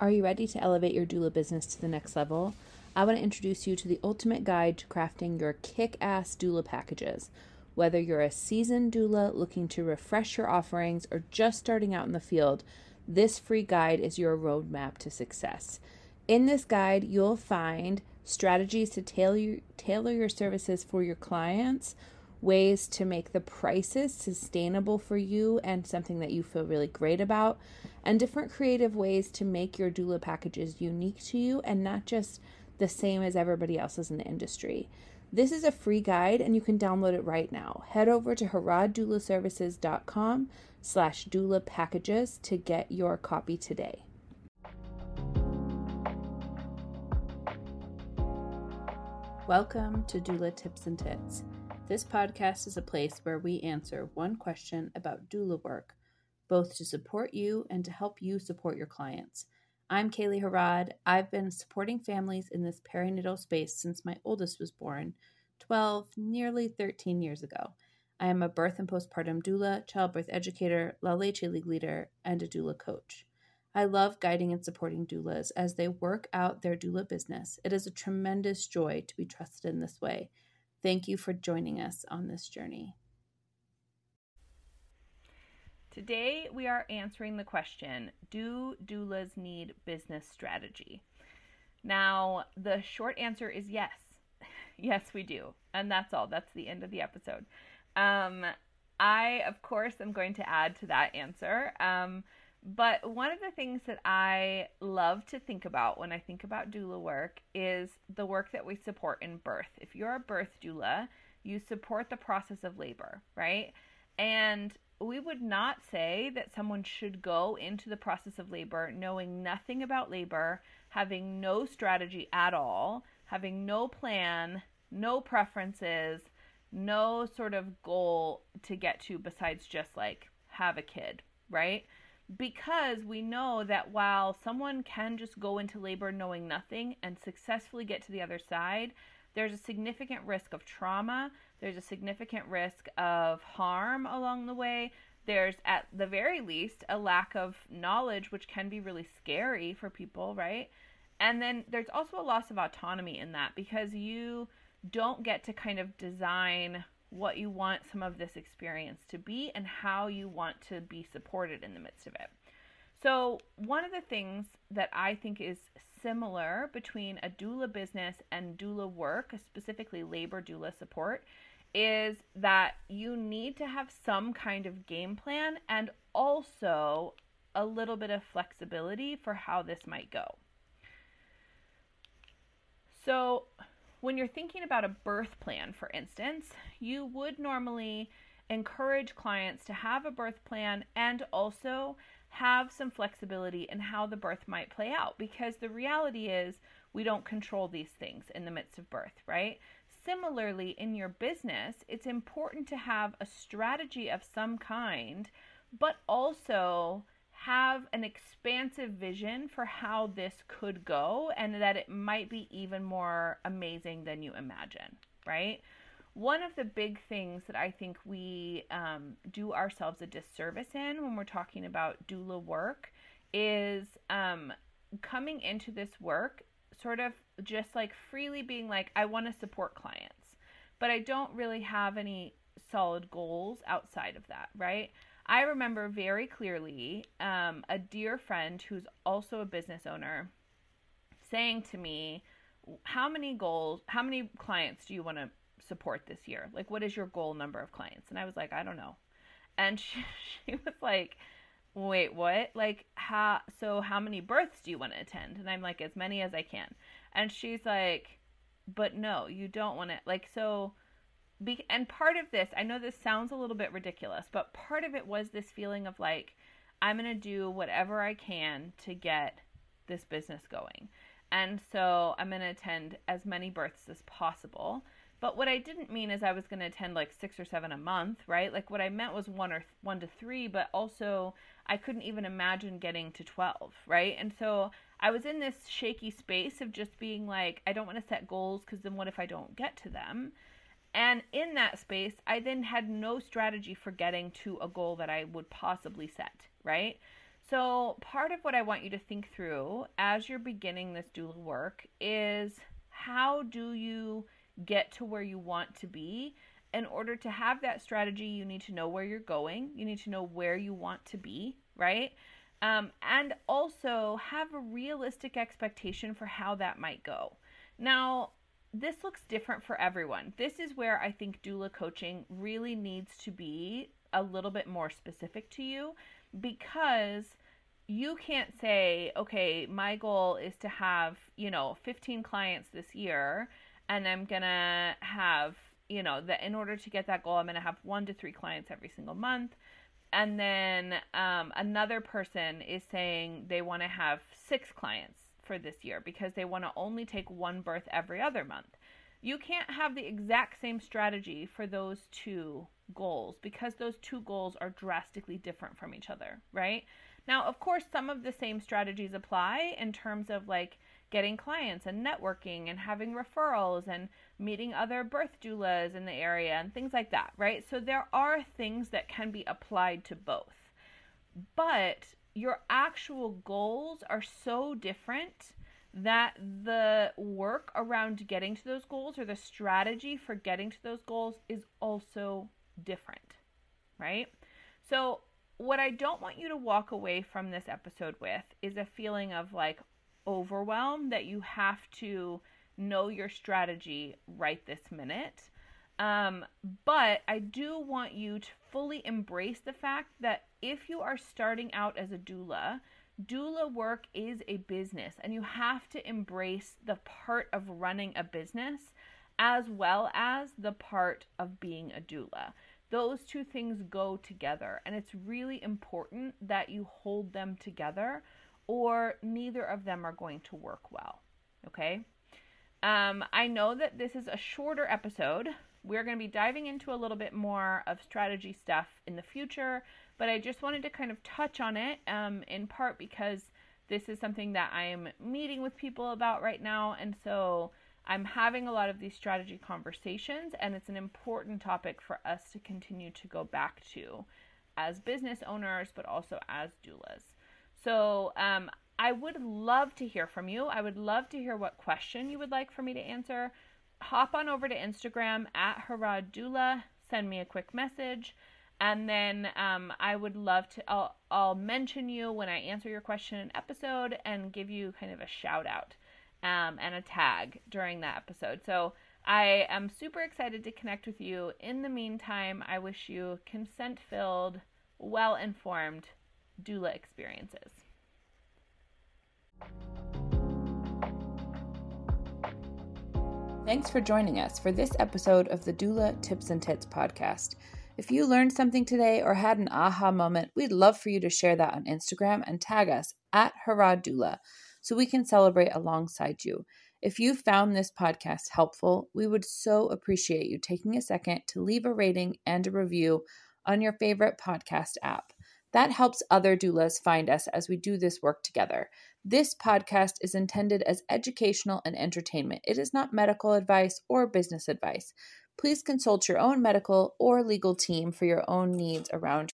Are you ready to elevate your doula business to the next level? I want to introduce you to the ultimate guide to crafting your kick ass doula packages. Whether you're a seasoned doula looking to refresh your offerings or just starting out in the field, this free guide is your roadmap to success. In this guide, you'll find strategies to tailor, tailor your services for your clients, ways to make the prices sustainable for you and something that you feel really great about, and different creative ways to make your doula packages unique to you and not just the same as everybody else's in the industry. This is a free guide and you can download it right now. Head over to harroddoulaservices.com slash doula packages to get your copy today. Welcome to Doula Tips and Tits. This podcast is a place where we answer one question about doula work, both to support you and to help you support your clients. I'm Kaely Harrod. I've been supporting families in this perinatal space since my oldest was born 12, nearly 13 years ago. I am a birth and postpartum doula, childbirth educator, La Leche League leader, and a doula coach. I love guiding and supporting doulas as they work out their doula business. It is a tremendous joy to be trusted in this way. Thank you for joining us on this journey. Today, we are answering the question Do doulas need business strategy? Now, the short answer is yes. Yes, we do. And that's all. That's the end of the episode. Um, I, of course, am going to add to that answer. Um, but one of the things that I love to think about when I think about doula work is the work that we support in birth. If you're a birth doula, you support the process of labor, right? And we would not say that someone should go into the process of labor knowing nothing about labor, having no strategy at all, having no plan, no preferences, no sort of goal to get to besides just like have a kid, right? Because we know that while someone can just go into labor knowing nothing and successfully get to the other side, there's a significant risk of trauma, there's a significant risk of harm along the way. There's, at the very least, a lack of knowledge, which can be really scary for people, right? And then there's also a loss of autonomy in that because you don't get to kind of design what you want some of this experience to be and how you want to be supported in the midst of it. So, one of the things that I think is similar between a doula business and doula work, specifically labor doula support, is that you need to have some kind of game plan and also a little bit of flexibility for how this might go. So, when you're thinking about a birth plan, for instance, you would normally encourage clients to have a birth plan and also have some flexibility in how the birth might play out because the reality is we don't control these things in the midst of birth, right? Similarly, in your business, it's important to have a strategy of some kind, but also have an expansive vision for how this could go and that it might be even more amazing than you imagine, right? One of the big things that I think we um, do ourselves a disservice in when we're talking about doula work is um, coming into this work sort of just like freely being like, I want to support clients, but I don't really have any solid goals outside of that, right? I remember very clearly um, a dear friend who's also a business owner saying to me, How many goals, how many clients do you want to support this year? Like, what is your goal number of clients? And I was like, I don't know. And she, she was like, Wait, what? Like, how, so how many births do you want to attend? And I'm like, As many as I can. And she's like, But no, you don't want it. like, so be, and part of this, I know this sounds a little bit ridiculous, but part of it was this feeling of like, I'm going to do whatever I can to get this business going. And so I'm going to attend as many births as possible. But what I didn't mean is I was going to attend like six or seven a month, right? Like what I meant was one or th- one to three, but also I couldn't even imagine getting to 12, right? And so I was in this shaky space of just being like, I don't want to set goals because then what if I don't get to them? And in that space, I then had no strategy for getting to a goal that I would possibly set, right? So, part of what I want you to think through as you're beginning this doula work is how do you get to where you want to be? In order to have that strategy, you need to know where you're going. You need to know where you want to be, right? Um, and also have a realistic expectation for how that might go. Now, this looks different for everyone. This is where I think doula coaching really needs to be a little bit more specific to you because you can't say, okay, my goal is to have, you know, 15 clients this year and I'm going to have, you know, that in order to get that goal, I'm going to have one to three clients every single month. And then um, another person is saying they want to have six clients for this year because they want to only take one birth every other month. You can't have the exact same strategy for those two goals because those two goals are drastically different from each other, right? Now, of course, some of the same strategies apply in terms of like getting clients and networking and having referrals and meeting other birth doulas in the area and things like that, right? So there are things that can be applied to both. But your actual goals are so different that the work around getting to those goals or the strategy for getting to those goals is also different, right? So, what I don't want you to walk away from this episode with is a feeling of like overwhelm that you have to know your strategy right this minute. Um, but I do want you to fully embrace the fact that if you are starting out as a doula, doula work is a business and you have to embrace the part of running a business as well as the part of being a doula. Those two things go together, and it's really important that you hold them together, or neither of them are going to work well. Okay? Um, I know that this is a shorter episode. We're going to be diving into a little bit more of strategy stuff in the future, but I just wanted to kind of touch on it um, in part because this is something that I'm meeting with people about right now. And so I'm having a lot of these strategy conversations, and it's an important topic for us to continue to go back to as business owners, but also as doulas. So, um, I would love to hear from you. I would love to hear what question you would like for me to answer. Hop on over to Instagram at Harrod Doula, send me a quick message. And then um, I would love to, I'll, I'll mention you when I answer your question in episode and give you kind of a shout out um, and a tag during that episode. So I am super excited to connect with you. In the meantime, I wish you consent filled, well informed doula experiences. Thanks for joining us for this episode of the Doula Tips and Tits podcast. If you learned something today or had an aha moment, we'd love for you to share that on Instagram and tag us at Harrod Doula so we can celebrate alongside you. If you found this podcast helpful, we would so appreciate you taking a second to leave a rating and a review on your favorite podcast app. That helps other doulas find us as we do this work together. This podcast is intended as educational and entertainment. It is not medical advice or business advice please consult your own medical or legal team for your own needs around